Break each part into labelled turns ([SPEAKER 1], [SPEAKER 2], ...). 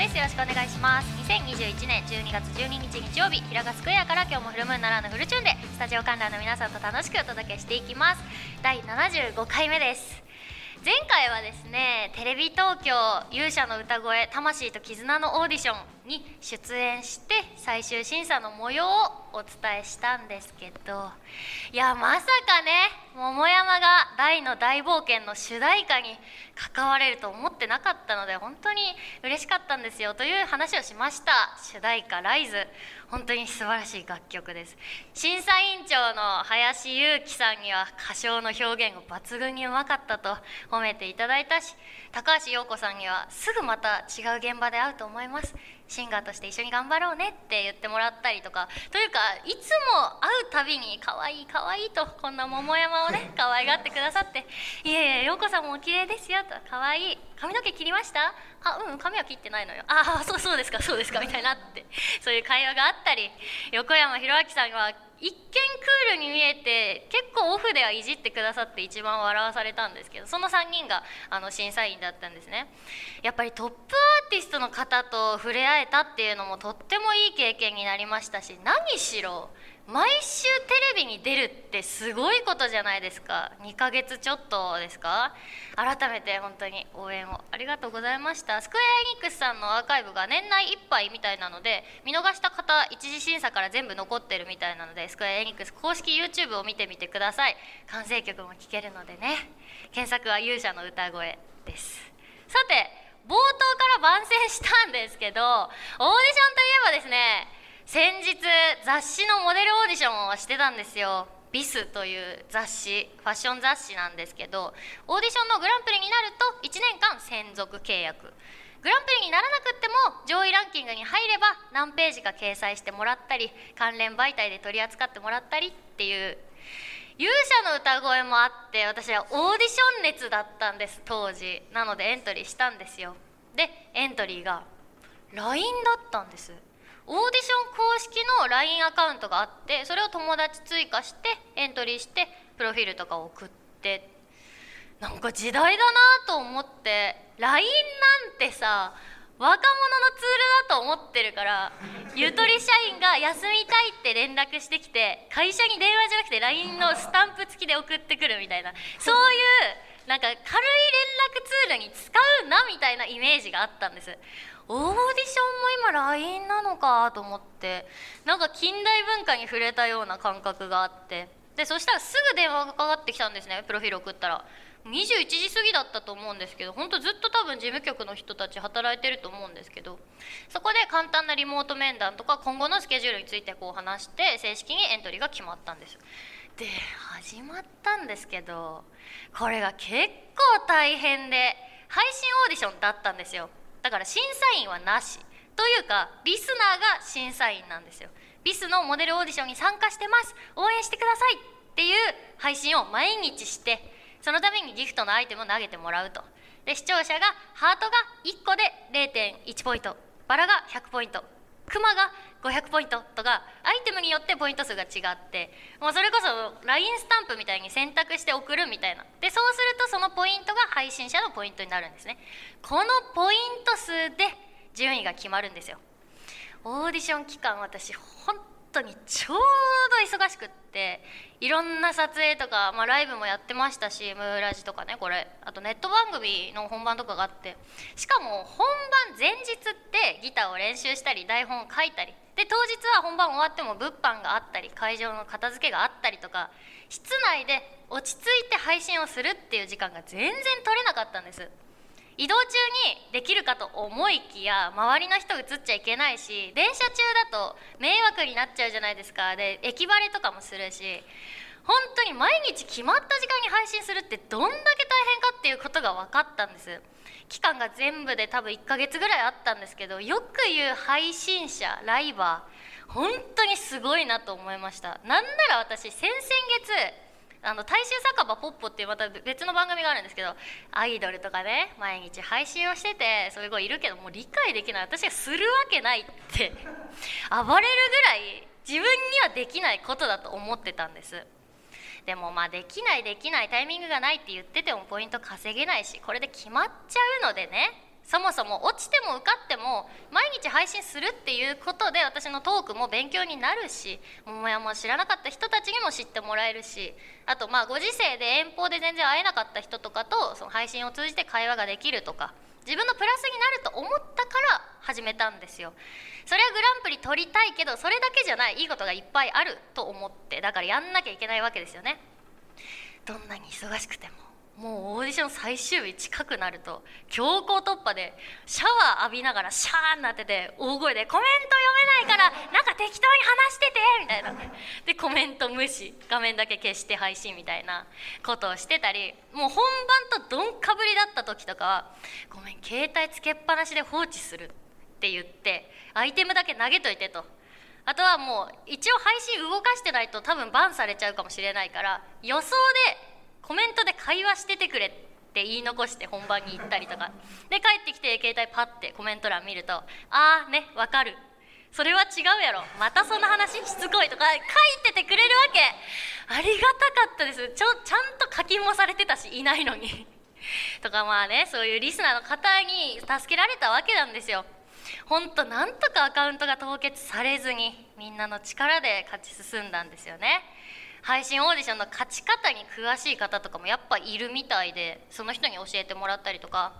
[SPEAKER 1] です。よろしくお願いします。2021年12月12日日曜日平賀スクエアから今日もフルムーンならぬフルチューンでスタジオ観覧の皆さんと楽しくお届けしていきます。第75回目です。前回はですねテレビ東京勇者の歌声魂と絆のオーディションに出演して最終審査の模様をお伝えしたんですけどいやまさかね桃山が大の大冒険の主題歌に関われると思ってなかったので本当に嬉しかったんですよという話をしました。主題歌「ライズ本当に素晴らしい楽曲です。審査委員長の林裕樹さんには歌唱の表現が抜群にうまかったと褒めていただいたし高橋洋子さんにはすぐまた違う現場で会うと思います。シンガーとして一緒に頑張ろうねって言ってもらったりとかというかいつも会うたびに可愛い可愛いとこんな桃山をね 可愛がってくださって「いえいえ陽子さんもお綺麗ですよ」と「可愛い。髪の毛切りました？あうん髪は切ってないのよ。ああそうそうですかそうですか」みたいになって。そういう会話があったり横山弘明さんは一見クールに見えて結構オフではいじってくださって一番笑わされたんですけどその3人があの審査員だったんですね。やっぱりトップアーティストの方と触れ合えたっていうのもとってもいい経験になりましたし何しろ毎週テレビに出るってすごいことじゃないですか。2ヶ月ちょっとですか？改めて本当に応援をありがとうございました。スクエア・エニックスさんのアーカイブが年内いっぱいみたいなので見逃した方一次審査から全部残ってるみたいなのでスクエア・エニックス公式 YouTube を見てみてください。完成曲も聴けるのでね。検索は勇者の歌声です。さて冒頭から番宣したんですけどオーディションといえばですね先日雑誌のモデルオーディションをしてたんですよ。ビスという雑誌ファッション雑誌なんですけどオーディションのグランプリになると1年間専属契約。グランプリにならなくっても上位ランキングに入れば何ページか掲載してもらったり関連媒体で取り扱ってもらったりっていう勇者の歌声もあって私はオーディション熱だったんです当時。なのでエントリーしたんですよ。でエントリーが LINE だったんです。オーディション公式の LINE アカウントがあってそれを友達追加してエントリーしてプロフィールとか送って。なんか時代だなと思って。LINE なんてさ若者のツールだと思ってるからゆとり社員が休みたいって連絡してきて会社に電話じゃなくて LINE のスタンプ付きで送ってくるみたいな。そういうなんか軽い連絡ツールに使うなみたいなイメージがあったんです。オーディションも今 LINE なのかと思ってなんか近代文化に触れたような感覚があって。でそしたらすぐ電話がかかってきたんですねプロフィール送ったら。21時過ぎだったと思うんですけど本当ずっと多分事務局の人たち働いてると思うんですけど。そこで簡単なリモート面談とか今後のスケジュールについてこう話して正式にエントリーが決まったんですで始まったんですけどこれが結構大変で配信オーディションだったんですよ。だから審査員はなしというかリスナーが審査員なんですよ。ビスのモデルオーディションに参加してます。応援してくださいっていう配信を毎日してそのためにギフトのアイテムを投げてもらうと。で視聴者がハートが1個で0.1ポイントバラが100ポイント。クマが500ポイントとかアイテムによってポイント数が違ってもうそれこそ LINE スタンプみたいに選択して送るみたいな。でそうするとそのポイントが配信者のポイントになるんですね。このポイント数で順位が決まるんですよ。オーディション期間私本当にちょうど忙しくっていろんな撮影とか、まあ、ライブもやってましたしムーラジとかねこれ。あとネット番組の本番とかがあって。しかも本番前日ってギターを練習したり台本を書いたり。で当日は本番終わっても物販があったり会場の片付けがあったりとか室内で落ち着いて配信をするっていう時間が全然取れなかったんです。移動中にできるかと思いきや周りの人映っちゃいけないし電車中だと迷惑になっちゃうじゃないですか。で駅バレとかもするし。本当に毎日決まった時間に配信するってどんだけ大変かっていうことが分かったんです。期間が全部で多分1ヶ月ぐらいあったんですけどよく言う配信者ライバー本当にすごいなと思いました。なんなら私先々月あの大衆酒場ポッポっていうまた別の番組があるんですけどアイドルとかね毎日配信をしててそういう子いるけどもう理解できない。私がするわけないって暴れるぐらい自分にはできないことだと思ってたんです。でもまあできないできないタイミングがないって言っててもポイント稼げないしこれで決まっちゃうのでねそもそも落ちても受かっても毎日配信するっていうことで私のトークも勉強になるし桃山を知らなかった人たちにも知ってもらえるしあとまあご時世で遠方で全然会えなかった人とかとその配信を通じて会話ができるとか自分のプラスになると思ったから始めたんですよ。それはグランプリ取りたいけどそれだけじゃないいいことがいっぱいあると思ってだからやんなきゃいけないわけですよね。どんなに忙しくても。もうオーディション最終日近くなると強行突破でシャワー浴びながらシャーになってて大声で「コメント読めないからなんか適当に話してて」みたいな。でコメント無視画面だけ消して配信みたいなことをしてたりもう本番とどんかぶりだった時とかは「ごめん携帯つけっぱなしで放置する」って言ってアイテムだけ投げといてと。あとはもう一応配信動かしてないと多分バンされちゃうかもしれないから予想でコメントで会話しててくれって言い残して本番に行ったりとか。で帰ってきて携帯パッてコメント欄見ると「ああねわかる。それは違うやろ。またその話しつこい」とか書いててくれるわけ。ありがたかったです。ちょちゃんと課金もされてたしいないのに。とかまあねそういうリスナーの方に助けられたわけなんですよ。ほんとなんとかアカウントが凍結されずにみんなの力で勝ち進んだんですよね。配信オーディションの勝ち方に詳しい方とかもやっぱいるみたいでその人に教えてもらったりとか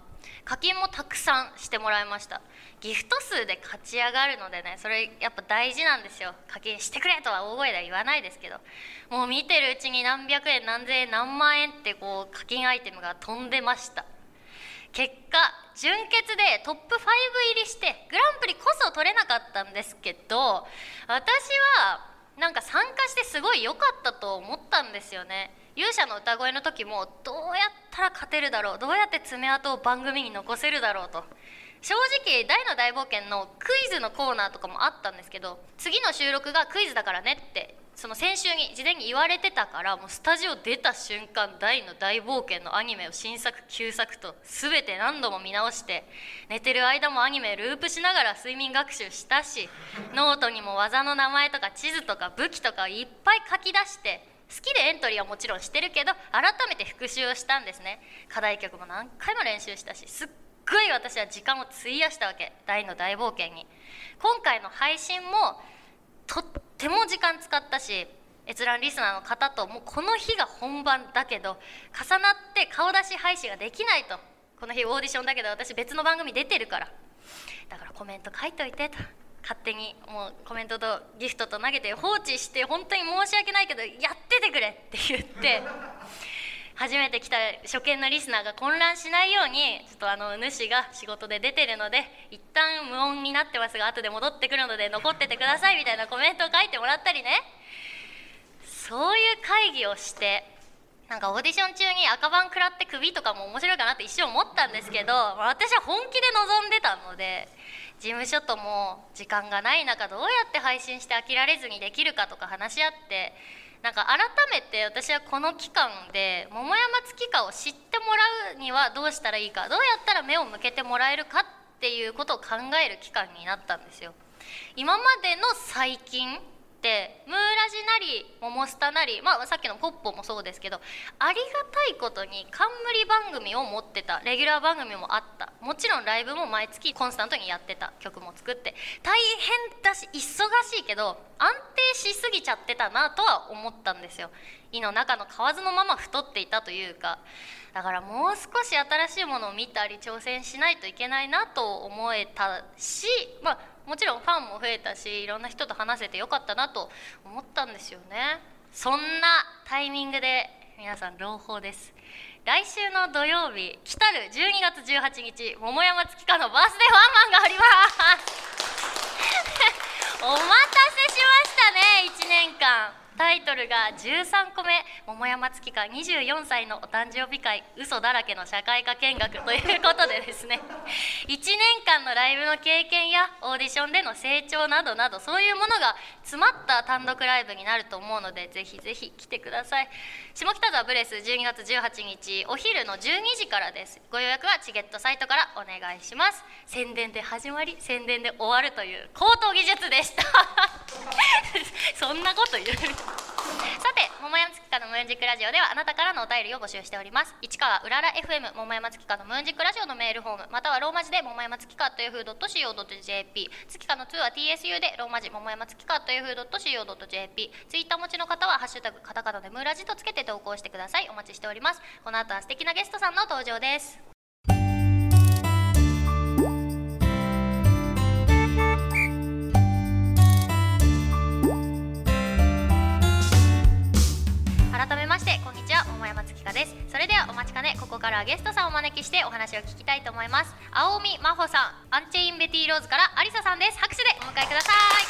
[SPEAKER 1] 課金もたくさんしてもらいました。ギフト数で勝ち上がるのでねそれやっぱ大事なんですよ。課金してくれとは大声では言わないですけど。もう見てるうちに何百円何千円何万円ってこう課金アイテムが飛んでました。結果準決でトップ5入りしてグランプリこそ取れなかったんですけど私はなんか参加してすごい良かったと思ったんですよね。勇者の歌声の時もどうやったら勝てるだろうどうやって爪痕を番組に残せるだろうと。正直ダイの大冒険のクイズのコーナーとかもあったんですけど次の収録がクイズだからねってその先週に事前に言われてたからもうスタジオ出た瞬間ダイの大冒険のアニメを新作旧作と全て何度も見直して寝てる間もアニメループしながら睡眠学習したしノートにも技の名前とか地図とか武器とかいっぱい書き出して好きでエントリーはもちろんしてるけど改めて復習をしたんですね。課題曲も何回も練習したしすっごい私は時間を費やしたわけ。大の大冒険に。今回の配信もとってても時間使ったし閲覧リスナーの方ともうこの日が本番だけど重なって顔出し配信ができないと。この日オーディションだけど私別の番組出てるから。だからコメント書いといてと。勝手にもうコメントとギフトと投げて放置して本当に申し訳ないけどやっててくれって言って。初めて来た初見のリスナーが混乱しないようにちょっとあの主が仕事で出てるので一旦無音になってますが後で戻ってくるので残っててくださいみたいなコメントを書いてもらったりね。そういう会議をしてなんかオーディション中に赤番食らって首とかも面白いかなって一瞬思ったんですけど私は本気で臨んでたので事務所とも時間がない中どうやって配信して飽きられずにできるかとか話し合ってなんか改めて私はこの期間で桃山月花を知ってもらうにはどうしたらいいかどうやったら目を向けてもらえるかっていうことを考える期間になったんですよ。今までの最近ってムーラジなりモモスタなり、まあ、さっきのポッポもそうですけどありがたいことに冠番組を持ってたレギュラー番組もあった。もちろんライブも毎月コンスタントにやってた曲も作って。大変だし忙しいけど安定しすぎちゃってたなとは思ったんですよ。胃の中の蛙のまま太っていたというか。だからもう少し新しいものを見たり挑戦しないといけないなと思えたしまあもちろんファンも増えたしいろんな人と話せてよかったなと思ったんですよね。そんなタイミングで皆さん朗報です。来週の土曜日来たる12月18日桃山月花のバースデーワンマンがあります。お待たせしましたね1年間。タイトルが13個目桃山月花24歳のお誕生日会嘘だらけの社会科見学ということでですね。1年間のライブの経験やオーディションでの成長などなどそういうものが詰まった単独ライブになると思うのでぜひぜひ来てください。下北沢ブレス12月18日お昼の12時からです。ご予約はチゲットサイトからお願いします。宣伝で始まり宣伝で終わるという高等技術でした。そんなこと言うさて桃山月花のムーンジックラジオではあなたからのお便りを募集しております。市川うらら FM 桃山月花のムーンジックラジオのメールフォームまたはローマ字で桃山月花というふう .co.jp 月花の2は TSU でローマ字桃山月花というふう .co.jp ツイッター持ちの方はハッシュタグカタカナでムーラジとつけて投稿してください。お待ちしております。この後は素敵なゲストさんの登場です。です。それではお待ちかねここからはゲストさんをお招きしてお話を聞きたいと思います。青海真帆さんアンチェインベティローズからアリサさんです。拍手でお迎えください。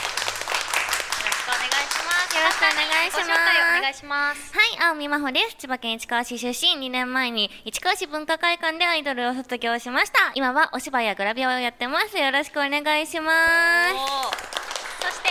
[SPEAKER 1] よろしくお願いします。
[SPEAKER 2] よろしくお願いします。
[SPEAKER 1] ご紹介をお願いします。
[SPEAKER 2] はい、青海真帆です。千葉県市川市出身、2年前に市川市文化会館でアイドルを卒業しました。今はお芝居やグラビアをやってます。よろしくお願いします。
[SPEAKER 1] そして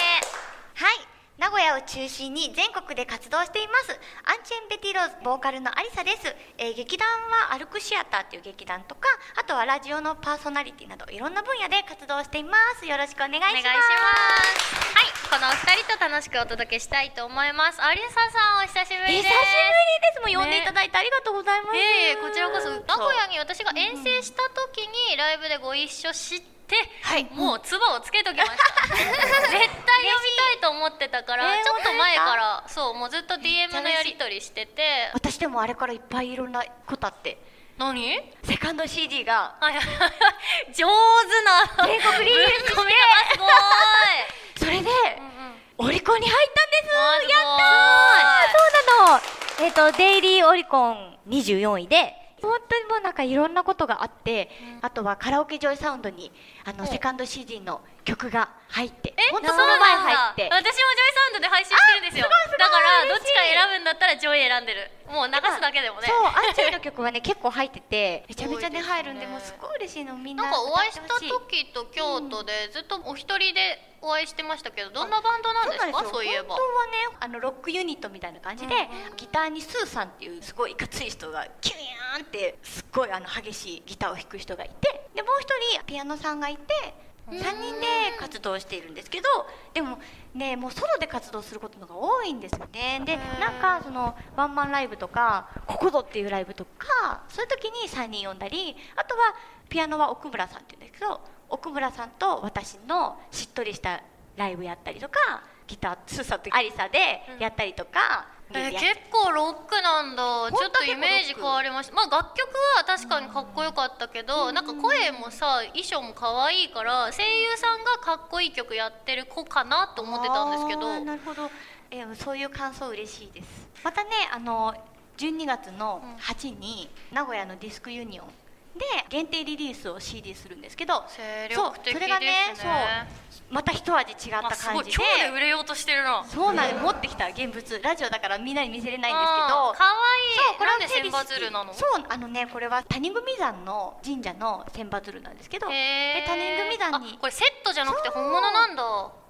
[SPEAKER 3] はい名古屋を中心に全国で活動しています。アンチェン・ベティローズボーカルのアリサです、えー劇団はアルクシアターっていう劇団とかあとはラジオのパーソナリティなどいろんな分野で活動しています。よろしくお願いします。
[SPEAKER 1] はいこのお二人と楽しくお届けしたいと思います。アリサさんお久しぶりです。
[SPEAKER 3] 久しぶりです。もう呼んでいただいてありがとうございます、
[SPEAKER 1] ええこちらこそ。名古屋に私が遠征した時にライブでご一緒して、
[SPEAKER 3] はい。
[SPEAKER 1] もう唾をつけときました。絶対呼びたいと思ってたから、
[SPEAKER 3] えー
[SPEAKER 1] ちょっと前からそうもうずっと DM のやり取りしてて。
[SPEAKER 3] 私でもあれからいっぱいいろんなことあって。
[SPEAKER 1] 何？
[SPEAKER 3] セカンド CD が。
[SPEAKER 1] 上手な。
[SPEAKER 3] 全国リリースして。それで、
[SPEAKER 1] うんうん。
[SPEAKER 3] オリコンに入ったんです。やったー。そうなの。えっ、とデイリーオリコン24位で本当にもうなんかいろんなことがあって、あとはカラオケジョイサウンドにあのセカンド CD の曲が入って
[SPEAKER 1] え
[SPEAKER 3] 本当
[SPEAKER 1] そ
[SPEAKER 3] の前入って。
[SPEAKER 1] 私もジョイサウンドで配信してるんですよだったらジョイ選んでる。もう流すだけでもね。
[SPEAKER 3] そうアンチェイの曲はね結構入ってて めちゃめちゃね入るんでもうすごい嬉しいのみんな
[SPEAKER 1] なんかお会いした時と京都でずっとお一人でお会いしてましたけどどんなバンドなんですか？そういえば。
[SPEAKER 3] 本当はねあのロックユニットみたいな感じで、
[SPEAKER 1] うんうん。
[SPEAKER 3] ギターにスーさんっていうすごいいかつい人がキュイーンってすっごいあの激しいギターを弾く人がいてでもう一人ピアノさんがいて
[SPEAKER 1] うん
[SPEAKER 3] 3人で活動しているんですけどでもねもうソロで活動することのが多いんですよね。でなんかそのワンマンライブとかここぞっていうライブとかそういう時に3人呼んだりあとはピアノは奥村さんっていうんですけど奥村さんと私のしっとりしたライブやったりとかギタースーさんとアリサでやったりとか、
[SPEAKER 1] えー結構ロックなんだ。
[SPEAKER 3] 当
[SPEAKER 1] ちょっとイメージ変わりました。まあ楽曲は確かにかっこよかったけど、なんか声もさ衣装も可愛いから声優さんがかっこいい曲やってる子かなと思ってたんですけど。
[SPEAKER 3] なるほど、えーそういう感想嬉しいです。またねあの12月の8に名古屋のディスクユニオンで限定リリースを CD するんですけど
[SPEAKER 1] 精力的ね。
[SPEAKER 3] そうそれがねそうまた一味違った感じで。
[SPEAKER 1] 今日で売れようとしてるな。
[SPEAKER 3] そうなんです。持ってきた現物ラジオだからみんなに見せれないんですけど。
[SPEAKER 1] かわいい。
[SPEAKER 3] そうこれは
[SPEAKER 1] 千羽鶴なの？
[SPEAKER 3] そうあのねこれは谷組山の神社の千羽鶴なんですけど。で谷組山に
[SPEAKER 1] あこれセットじゃなくて本物なんだ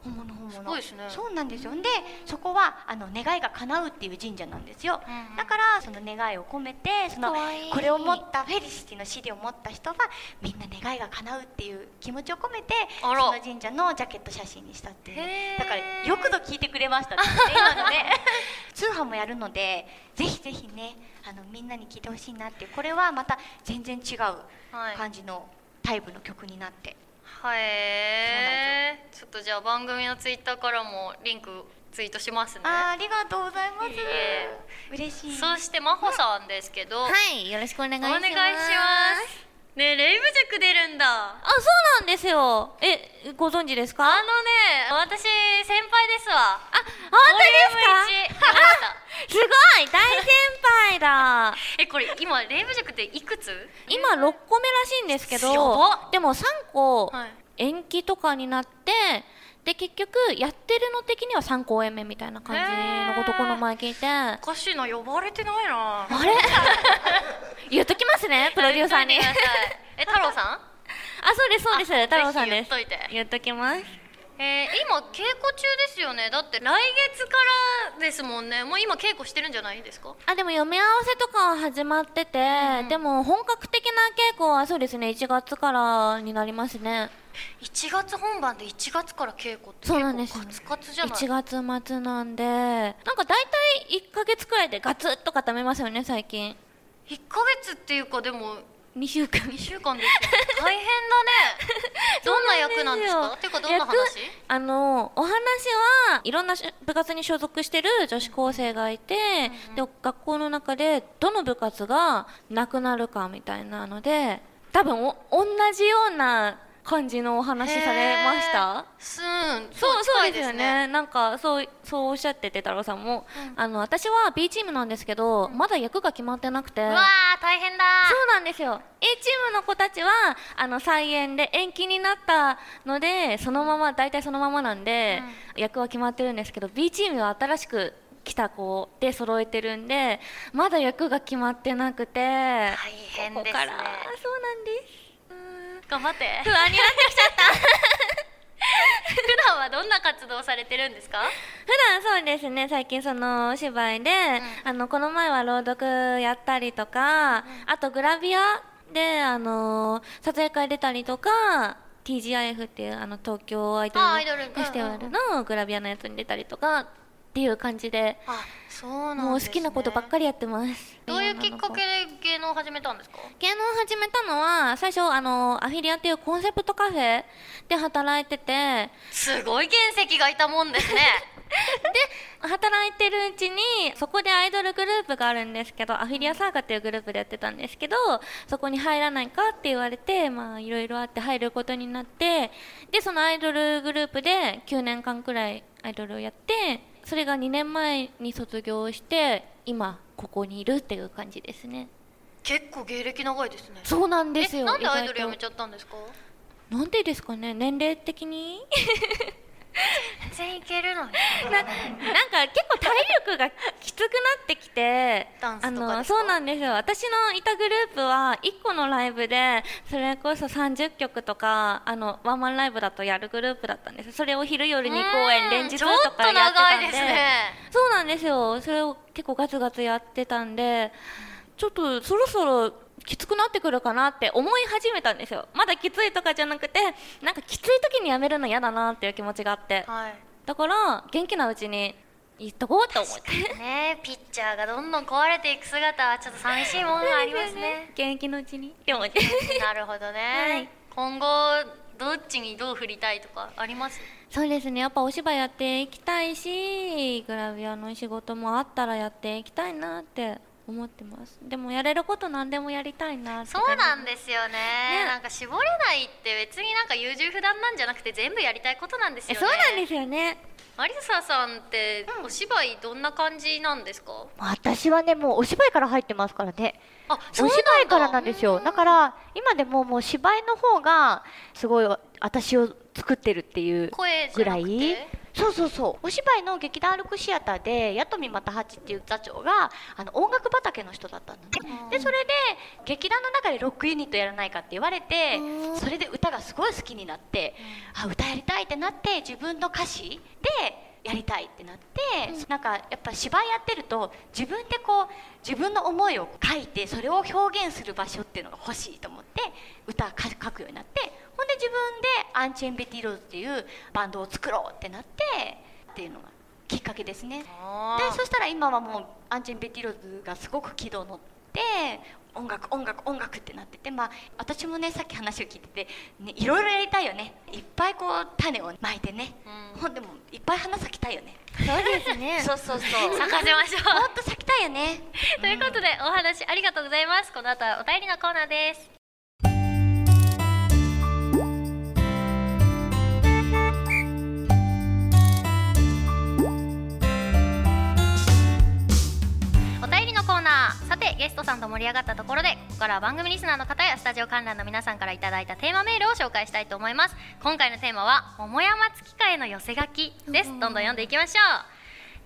[SPEAKER 3] 本物本物。
[SPEAKER 1] ね。
[SPEAKER 3] そうなんですよ。でそこはあの願いが叶うっていう神社なんですよ、
[SPEAKER 1] うんうん。
[SPEAKER 3] だからその願いを込めてそのこれを持ったフェリシティの CD を持った人はみんな願いが叶うっていう気持ちを込めてその神社のジャケット写真にしたっていうだからよくぞ聞いてくれましたね。今のね。通販もやるのでぜひぜひねあのみんなに聞いてほしいなっていう。これはまた全然違う
[SPEAKER 1] はい。
[SPEAKER 3] 感じのタイプの曲になって、
[SPEAKER 1] はいちょっとじゃあ番組のツイッターからもリンクツイートしますね。
[SPEAKER 3] あーありがとうございます。
[SPEAKER 1] え。
[SPEAKER 3] 嬉しい。
[SPEAKER 1] そして真帆さんですけど、
[SPEAKER 2] はい、よろしくお願いします。
[SPEAKER 1] お願いしますねレイブ塾出るんだ。あ
[SPEAKER 2] あ、そうなんですよ。え、ご存知ですか？
[SPEAKER 1] のね私先輩ですわ。
[SPEAKER 2] あ、本当ですか？
[SPEAKER 1] ボリューム1出ました
[SPEAKER 2] すごい大先輩だ。
[SPEAKER 1] えこれ今レイブ塾っていくつ？
[SPEAKER 2] 今6個目らしいんですけ
[SPEAKER 1] や
[SPEAKER 2] ど
[SPEAKER 1] ば
[SPEAKER 2] でも3個
[SPEAKER 1] はい。
[SPEAKER 2] 延期とかになってで結局やってるの的には3公演目みたいな感じのことこの前聞いて。あ
[SPEAKER 1] おかしいな呼ばれてないな。
[SPEAKER 2] れ？言っときますねプロデューサーに。
[SPEAKER 1] え太郎さん？
[SPEAKER 2] そうですそうです
[SPEAKER 1] あ
[SPEAKER 2] 太郎さんです。
[SPEAKER 1] 言っといて。
[SPEAKER 2] 言っときます。
[SPEAKER 1] えー、今稽古中ですよね。だって来月からですもんね。もう今稽古してるんじゃないですか？
[SPEAKER 2] あでも読み合わせとかは始まってて、
[SPEAKER 1] ん
[SPEAKER 2] でも本格的な稽古はそうですね1月からになりますね
[SPEAKER 1] 1月本番で1月から稽古って
[SPEAKER 2] そうなんです。
[SPEAKER 1] カツカツじゃない
[SPEAKER 2] ？1月末なんでなんか大体1ヶ月くらいでガツッと固めますよね最近。
[SPEAKER 1] 1ヶ月っていうかでも
[SPEAKER 2] 2週間。
[SPEAKER 1] 2週間ですよ。大変だね。どんな役なんですか？ていうかどんな話？
[SPEAKER 2] 役あのお話はいろんなし部活に所属してる女子高生がいて、で学校の中でどの部活がなくなるかみたいなので多分お同じような感じのお話されました？
[SPEAKER 1] すーん
[SPEAKER 2] そうそうですよ
[SPEAKER 1] 近い
[SPEAKER 2] ね。なんかそうそうおっしゃってて太郎さんも、あの私は B チームなんですけど、まだ役が決まってなくて。
[SPEAKER 1] うわー大変だ。
[SPEAKER 2] そうなんですよ。A チームの子たちはあの再演で延期になったのでそのまま大体そのままなんで、役は決まってるんですけど B チームは新しく来た子で揃えてるんでまだ役が決まってなくて。
[SPEAKER 1] 大変ですね。
[SPEAKER 2] ここから。そうなんです
[SPEAKER 1] 頑張って。
[SPEAKER 2] 不安になってきちゃった。
[SPEAKER 1] 普段はどんな活動をされてるんですか？
[SPEAKER 2] 普段そうですね。最近そのお芝居で、あのこの前は朗読やったりとか、あとグラビアであの撮影会出たりとか TGIF っていうあの東京アイドル
[SPEAKER 1] あアイドル。
[SPEAKER 2] フェスティバルのグラビアのやつに出たりとかっていう感じで
[SPEAKER 1] あそうなんね、
[SPEAKER 2] もう好きなことばっかりやってます。
[SPEAKER 1] どういうきっかけ
[SPEAKER 2] で
[SPEAKER 1] で芸能を始めたんですか？
[SPEAKER 2] 芸能を始めたのは最初あのアフィリアっていうコンセプトカフェで働いてて
[SPEAKER 1] すごい原石がいたもんですね。
[SPEAKER 2] 働いてるうちにそこでアイドルグループがあるんですけどアフィリアサーガっていうグループでやってたんですけどそこに入らないかって言われてまあいろいろあって入ることになってでそのアイドルグループで9年間くらいアイドルをやってそれが2年前に卒業して今ここにいるっていう感じですね。
[SPEAKER 1] 結構芸歴長いですね。
[SPEAKER 2] そうなんですよ。
[SPEAKER 1] えなんでアイドル
[SPEAKER 2] 意外と。
[SPEAKER 1] やめちゃったんですか？
[SPEAKER 2] なんでですかね？年齢的に？
[SPEAKER 1] 全然いけるのに。
[SPEAKER 2] ななんか結構体力がきつくなってきてあのそうなんですよ。私のいたグループは1個のライブでそれこそ30曲とかあのワンマンライブだとやるグループだったんですそれを昼夜2公演連日とかやってた
[SPEAKER 1] 長い
[SPEAKER 2] んで
[SPEAKER 1] ですね。
[SPEAKER 2] そうなんですよ。それを結構ガツガツやってたんでちょっとそろそろきつくなってくるかなって思い始めたんですよ。まだきついとかじゃなくてなんかきつい時にやめるの嫌だなっていう気持ちがあって。
[SPEAKER 1] はい。
[SPEAKER 2] だから元気なうちに言っとこうと思って。
[SPEAKER 1] ねピッチャーがどんどん壊れていく姿はちょっと寂しいものがありますね。
[SPEAKER 2] 元気のうちにって思って。
[SPEAKER 1] なるほどね、
[SPEAKER 2] はい。
[SPEAKER 1] 今後どっちにどう振りたいとかあります？
[SPEAKER 2] そうですね。やっぱお芝居やっていきたいしグラビアの仕事もあったらやっていきたいなって思ってます。でもやれること何でもやりたいな
[SPEAKER 1] そうなん
[SPEAKER 2] で
[SPEAKER 1] ですよね。
[SPEAKER 2] ね。
[SPEAKER 1] なんか絞れないって別になんか優柔不断なんじゃなくて全部やりたいことなんですよね。
[SPEAKER 2] そうなんですよね。
[SPEAKER 1] マリサさんってお芝居どんな感じなんですか、
[SPEAKER 3] 私はねもうお芝居から入ってますからね。
[SPEAKER 1] あ
[SPEAKER 3] お芝居からなんですよ。だ。から今でももう芝居の方がすごい私を作ってるっていうぐらい。
[SPEAKER 1] て？
[SPEAKER 3] そうそうそう。お芝居の劇団アルクシアターで八富又八っていう座長があの音楽畑の人だったんだね。でそれで劇団の中でロックユニットやらないかって言われてそれで歌がすごい好きになってあ歌やりたいってなって自分の歌詞でやりたいってなって、なんかやっぱ芝居やってると自分でこう自分の思いを書いてそれを表現する場所っていうのが欲しいと思って歌書書くようになってほんで自分でアンチェンベティローズっていうバンドを作ろうってなってっていうのがきっかけですね。でそしたら今はもうアンチェンベティローズがすごく軌道乗って音楽音楽音楽ってなっててまあ私もねさっき話を聞いてて、ね、いろいろやりたいよね。いっぱいこう種をまいてね、
[SPEAKER 1] うん。
[SPEAKER 3] でもいっぱい花咲きたいよね。
[SPEAKER 2] そうですね。
[SPEAKER 3] そうそうそう。
[SPEAKER 1] 咲かせましょう。
[SPEAKER 3] もっと咲きたいよね。
[SPEAKER 1] ということでお話ありがとうございます。この後はお便りのコーナーですナー。さてゲストさんと盛り上がったところでここからは番組リスナーの方やスタジオ観覧の皆さんからいただいたテーマメールを紹介したいと思います。今回のテーマは桃山月花への寄せ書きです。どんどん読んでいきましょ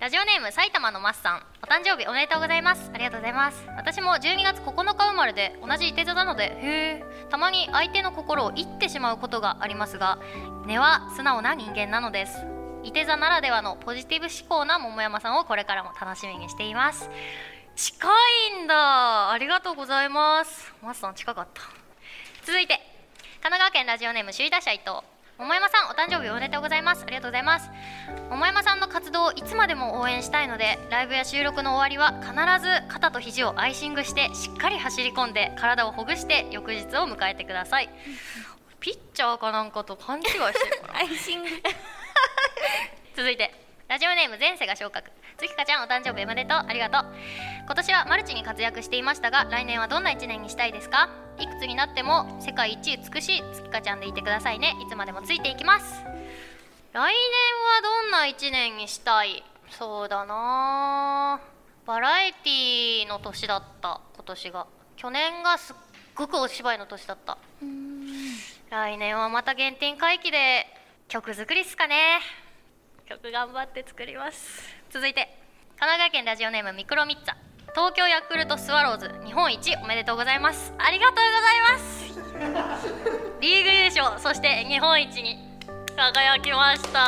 [SPEAKER 1] う。ラジオネーム埼玉のマスさん。お誕生日おめでとうございます。ありがとうございます。私も12月9日生まれで同じいて座なのでへえたまに相手の心を言ってしまうことがありますが根は素直な人間なのです。いて座ならではのポジティブ思考な桃山さんをこれからも楽しみにしています近いんだ。ありがとうございます。マスさん近かった。続いて奈川県ラジオネーム首位打者伊藤。桃山さんお誕生日おめでとうございます。ありがとうございます。桃山さんの活動をいつまでも応援したいのでライブや収録の終わりは必ず肩と肘をアイシングしてしっかり走り込んで体をほぐして翌日を迎えてください。ピッチャーかなんかと勘違いしてるかな。
[SPEAKER 2] アイシング。
[SPEAKER 1] 続いてラジオネーム前世が昇格月香ちゃんお誕生日おめでとう。ありがとう。今年はマルチに活躍していましたが来年はどんな1年にしたいですか？いくつになっても世界一美しい月香ちゃんでいてくださいね。いつまでもついていきます。来年はどんな1年にしたい？そうだな。バラエティーの年だった今年が。去年がすっごくお芝居の年だった。来年はまた原点回帰で曲作りっすかね曲頑張って作ります。続いて神奈川県ラジオネームミクロミッツァ。東京ヤクルトスワローズ日本一おめでとうございます。ありがとうございます。リーグ優勝そして日本一に輝きました。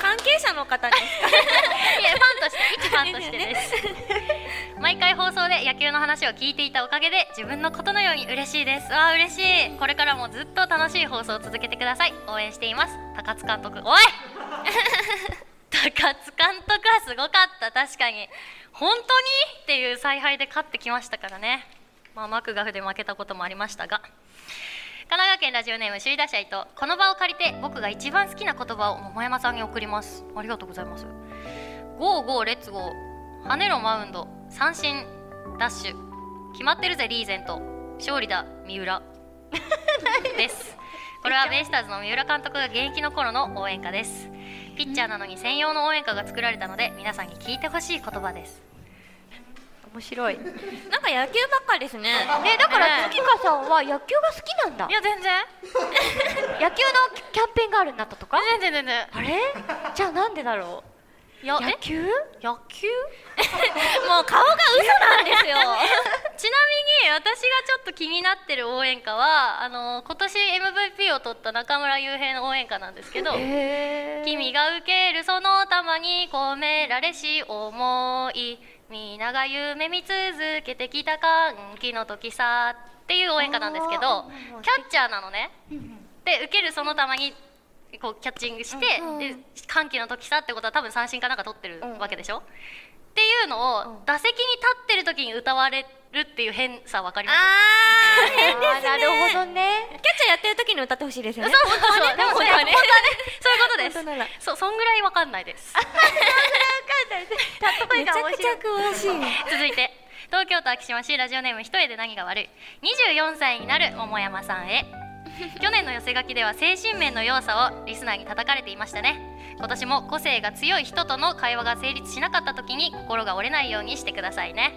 [SPEAKER 2] 関係者の方ですか？
[SPEAKER 1] いやファンとして一ファンとしてです 毎回放送で野球の話を聞いていたおかげで自分のことのように嬉しいです。わあ嬉しい。これからもずっと楽しい放送を続けてください。応援しています。高津監督おい！高津監督はすごかった。確かに。本当に？っていう采配で勝ってきましたからね。まあマクガフで負けたこともありましたが。神奈川県ラジオネーム首位打者伊藤。この場を借りて僕が一番好きな言葉を百山さんに送ります。ありがとうございます。 Go Go Let's Go。跳ねろマウンド。三振ダッシュ。決まってるぜリーゼント。勝利だ三浦。です。これはベイスターズの三浦監督が現役の頃の応援歌です。ピッチャーなのに専用の応援歌が作られたので皆さんに聞いてほしい言葉です。
[SPEAKER 3] 面白い。
[SPEAKER 2] なんか野球ばっかりですね。
[SPEAKER 3] ねだから
[SPEAKER 1] ね。
[SPEAKER 3] 月香さんは野球が好きなんだ。
[SPEAKER 1] いや全然。
[SPEAKER 3] 野球のキャンペーンガールになったとか？
[SPEAKER 1] 全然全然。
[SPEAKER 3] あれ？じゃあなんでだろ
[SPEAKER 1] いう？
[SPEAKER 3] 野球？
[SPEAKER 1] 野球？
[SPEAKER 2] もう顔が嘘なんですよ。
[SPEAKER 1] ちなみに私がちょっと気になってる応援歌はあの今年 MVP を取った中村悠平の応援歌なんですけど
[SPEAKER 3] へ「
[SPEAKER 1] 君が受けるその玉に込められし思い皆が夢見続けてきた歓喜の時さ」っていう応援歌なんですけどキャッチャーなのね。で受けるその球にこうキャッチングして、
[SPEAKER 2] うん
[SPEAKER 1] で歓喜の時さってことは多分三振かなんか取ってる
[SPEAKER 3] うん。
[SPEAKER 1] わけでしょ、っていうのを、
[SPEAKER 3] うん。
[SPEAKER 1] 打席に立ってる時に歌われるっていう変さ分かります？
[SPEAKER 2] あー変ですね。
[SPEAKER 3] あーなるほどね。
[SPEAKER 2] キャッチャーやってる時に歌ってほしいですよね。
[SPEAKER 1] そうそうそうでもそれ
[SPEAKER 2] 本当はね。
[SPEAKER 1] 本当はね。そういうことです。
[SPEAKER 2] 本当なら。
[SPEAKER 1] そうそんぐらい分かんないです。
[SPEAKER 3] 例えが
[SPEAKER 2] めちゃくちゃ詳しい。
[SPEAKER 1] 続いて東京都昭島市ラジオネーム一重で何が悪い？24歳になる桃山さんへ 去年の寄せ書きでは精神面の弱さをリスナーに叩かれていましたね。今年も個性が強い人との会話が成立しなかった時に心が折れないようにしてくださいね。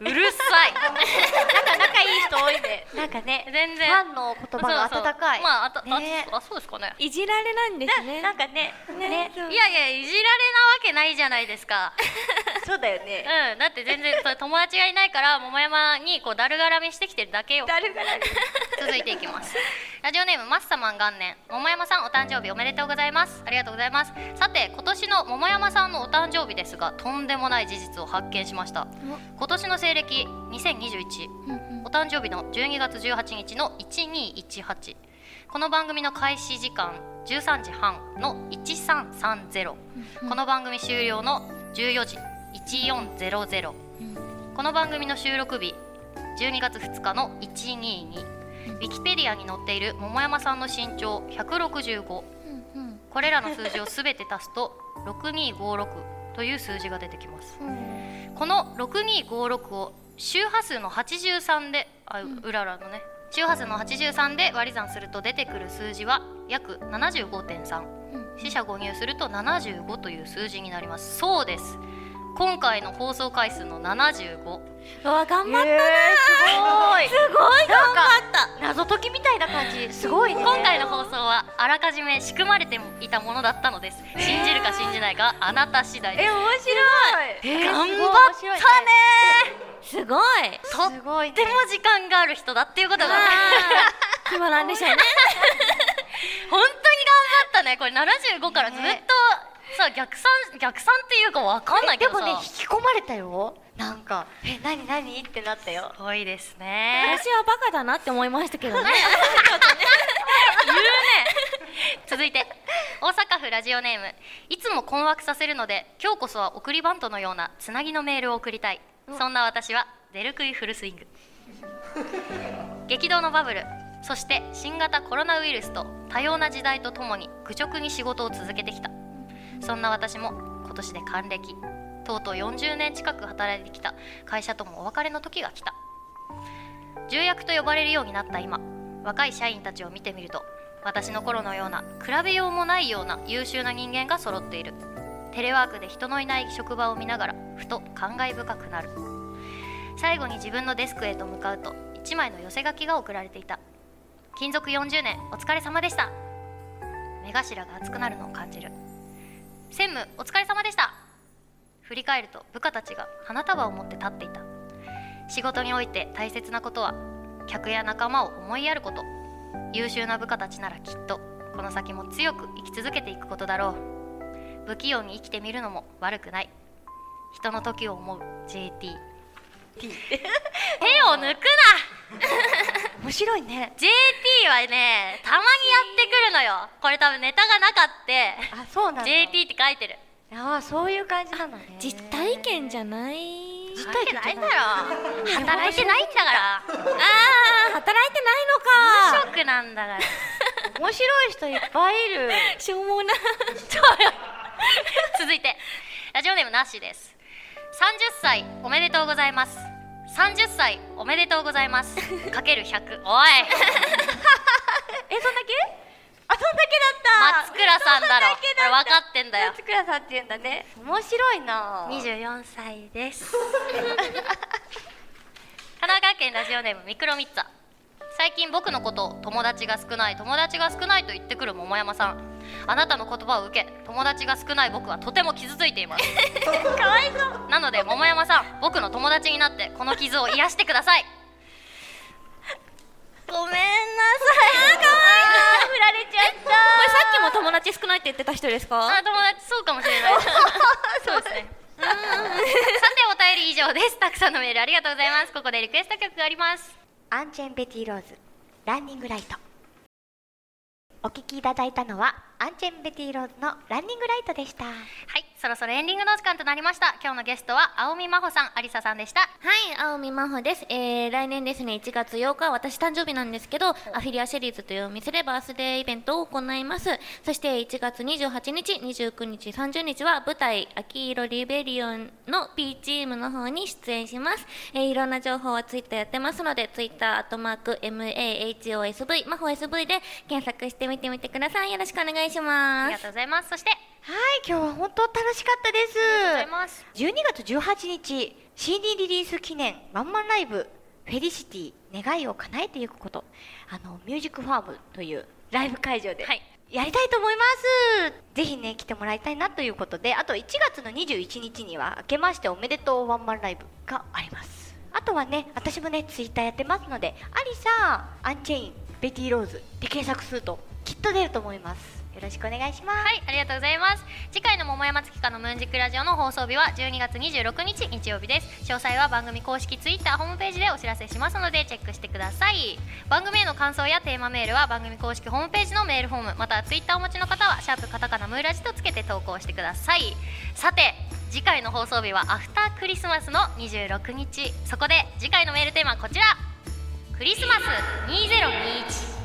[SPEAKER 1] うるさい。
[SPEAKER 3] なんか仲いい人多いねなんかね
[SPEAKER 1] 全然。
[SPEAKER 3] ファンの言葉が温かい。
[SPEAKER 1] まああた、あ
[SPEAKER 3] ね。
[SPEAKER 1] あそうですかね。
[SPEAKER 2] いじられなんですね。
[SPEAKER 3] なんかね。ね
[SPEAKER 2] そう。
[SPEAKER 1] いやいやいじられなわけないじゃないですか。
[SPEAKER 3] そうだよね。
[SPEAKER 1] うんだって全然友達がいないから桃山にこうだるがらみしてきてるだけよ。
[SPEAKER 3] 誰が誰
[SPEAKER 1] 続いていきます。ラジオネームマッサマン元年。桃山さんお誕生日おめでとうございます。ありがとうございます。さて今年の桃山さんのお誕生日ですがとんでもない事実を発見しました。今年の西暦2021お誕生日の12月18日の1218この番組の開始時間13時半の1330この番組終了の14時1400この番組の収録日12月2日の122ウィキペディアに載っている桃山さんの身長165これらの数字をすべて足すと6256という数字が出てきます。この6256を周波数の83であうららのね周波数の83で割り算すると出てくる数字は約75.3四捨五入すると75という数字になります。そうです。今回の放送回数の75
[SPEAKER 2] うわ頑張っ
[SPEAKER 3] えー、すごい。
[SPEAKER 2] たすごい頑張った。
[SPEAKER 3] 謎解きみたいな感じ。すごいね。
[SPEAKER 1] 今回の放送はあらかじめ仕組まれていたものだったのです。信じるか信じないかあなた次第です。
[SPEAKER 3] 面白い、えー
[SPEAKER 1] 頑張ったね
[SPEAKER 2] すごい。
[SPEAKER 1] と
[SPEAKER 3] すごいね。
[SPEAKER 1] っても時間がある人だっていうことが
[SPEAKER 2] あー暇なんでしょうね。
[SPEAKER 1] 本当に頑張ったね。これ75からずっとさ逆算逆算っていうかわかんないけど
[SPEAKER 3] でもね引き込まれたよ。なんかえ何何？ってなったよ。
[SPEAKER 1] すごいですね。
[SPEAKER 2] 私はバカだなって思いましたけどね。
[SPEAKER 1] 続いて大阪府ラジオネーム。いつも困惑させるので今日こそは送りバントのようなつなぎのメールを送りたいそんな私はデルクイフルスイング。激動のバブルそして新型コロナウイルスと多様な時代とともに愚直に仕事を続けてきた。そんな私も今年で還暦とうとう40年近く働いてきた。会社ともお別れの時が来た。重役と呼ばれるようになった今若い社員たちを見てみると私の頃のような比べようもないような優秀な人間が揃っているテレワークで人のいない職場を見ながらふと感慨深くなる。最後に自分のデスクへと向かうと1枚の寄せ書きが送られていた。勤続40年お疲れ様でした。目頭が熱くなるのを感じる。専務お疲れ様でした。振り返ると部下たちが花束を持って立っていた。仕事において大切なことは客や仲間を思いやること。優秀な部下たちならきっとこの先も強く生き続けていくことだろう。不器用に生きてみるのも悪くない。人の時を思う。JT 手を抜く
[SPEAKER 3] 面白いね。
[SPEAKER 1] な JT はねたまにやってくるのよ。これ多分ネタがなかって。
[SPEAKER 3] あそうなんだ。
[SPEAKER 1] JT って書いてる。
[SPEAKER 3] ああそういう感じなのね。
[SPEAKER 2] 実体験じゃない。
[SPEAKER 3] 実
[SPEAKER 1] 書いてないだろ。働いてないんだから。
[SPEAKER 2] あー。働いてないのか。
[SPEAKER 1] 無職なんだから。
[SPEAKER 3] 面白い人いっぱいいる。
[SPEAKER 2] しょうもな。い
[SPEAKER 1] 続いてラジオネームなっしーです。30歳おめでとうございます。30歳おめでとうございます。かける100おい。
[SPEAKER 3] えそんだけ？あそんだけだった。
[SPEAKER 1] 松倉さんだろ。
[SPEAKER 3] だ
[SPEAKER 1] 分かってんだよ。
[SPEAKER 3] 松倉さんって言うんだね。面白いな。
[SPEAKER 1] 24歳です。神奈川県ラジオネームミクロミッツァ。最近僕のことを友達が少ない友達が少ないと言ってくる桃山さんあなたの言葉を受け友達が少ない僕はとても傷ついています。
[SPEAKER 3] かわいそう。
[SPEAKER 1] なので桃山さん僕の友達になってこの傷を癒してください。
[SPEAKER 3] ごめんなさい。かわいい振られちゃった。
[SPEAKER 2] これさっきも友達少ないって言ってた人ですか？
[SPEAKER 1] あ友達そうかもしれない。そうですね。さてお便り以上です。たくさんのメールありがとうございます。ここでリクエスト曲があります。
[SPEAKER 3] アンチェン・ベティ・ローズランニングライト。お聞きいただいたのはアンチェン・ベティ・ローズのランニングライトでした
[SPEAKER 1] はいそろそろエンディングのお時間となりました今日のゲストは青見真帆さんありささんでした
[SPEAKER 2] はい、青見真帆です。えー、来年ですね、1月8日、私誕生日なんですけど、アフィリアシリーズというお店でバースデーイベントを行います。そして1月28日、29日、30日は舞台、秋色リベリオンの P チームの方に出演します。えー、いろんな情報はツイッターやってますので、ツイッター、アットマーク、MAHOSV、真帆 SV で検索してみてみてください。よろしくお願いし
[SPEAKER 1] あ
[SPEAKER 2] ます。
[SPEAKER 1] りがとうございます。そしてあ
[SPEAKER 3] はい今日は本当楽しかったです。
[SPEAKER 1] りがとうございます。
[SPEAKER 3] 12月18日 CD リリース記念ワンマンライブ「フェリシティ願いを叶えていくこと」あのミュージックファームというライブ会場で
[SPEAKER 1] はい。
[SPEAKER 3] やりたいと思います。ぜひね来てもらいたいなということであと1月の21日には明けましておめでとうワンマンライブがあります。あとはね私もねツイッターやってますのでアリさんアンチェインベティローズで検索するときっと出ると思いますよろしくお願いします
[SPEAKER 1] はい、ありがとうございます。次回の桃山月花のムーンジックラジオの放送日は12月26日日曜日です。詳細は番組公式ツイッターホームページでお知らせしますのでチェックしてください。番組への感想やテーマメールは番組公式ホームページのメールフォームまたはツイッターお持ちの方はシャープカタカナムーラジとつけて投稿してください。さて。次回の放送日はアフタークリスマスの26日そこで次回のメールテーマはこちらクリスマス2021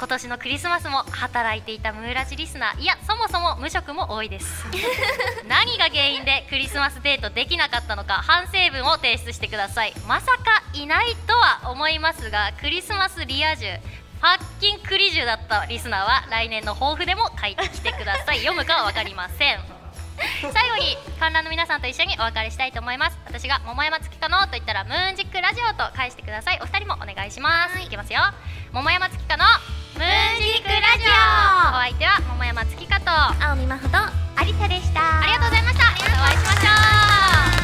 [SPEAKER 1] 今年のクリスマスも働いていたムーラジリスナー。いやそもそも無職も多いです。何が原因でクリスマスデートできなかったのか反省文を提出してください。まさかいないとは思いますがクリスマスリア充ファッキンクリジュだったリスナーは来年の抱負でも書いてきてください。読むかは分かりません。最後に観覧の皆さんと一緒にお別れしたいと思います。私が桃山月花のと言ったらムーンジックラジオと返してください。お二人もお願いします、はい、いきますよ。桃山月花のムーンジックラジオ。お相手は桃山月花と
[SPEAKER 2] 青海真帆と
[SPEAKER 3] 有田でした。ありがとうござい
[SPEAKER 1] ました。またお会いしましょう。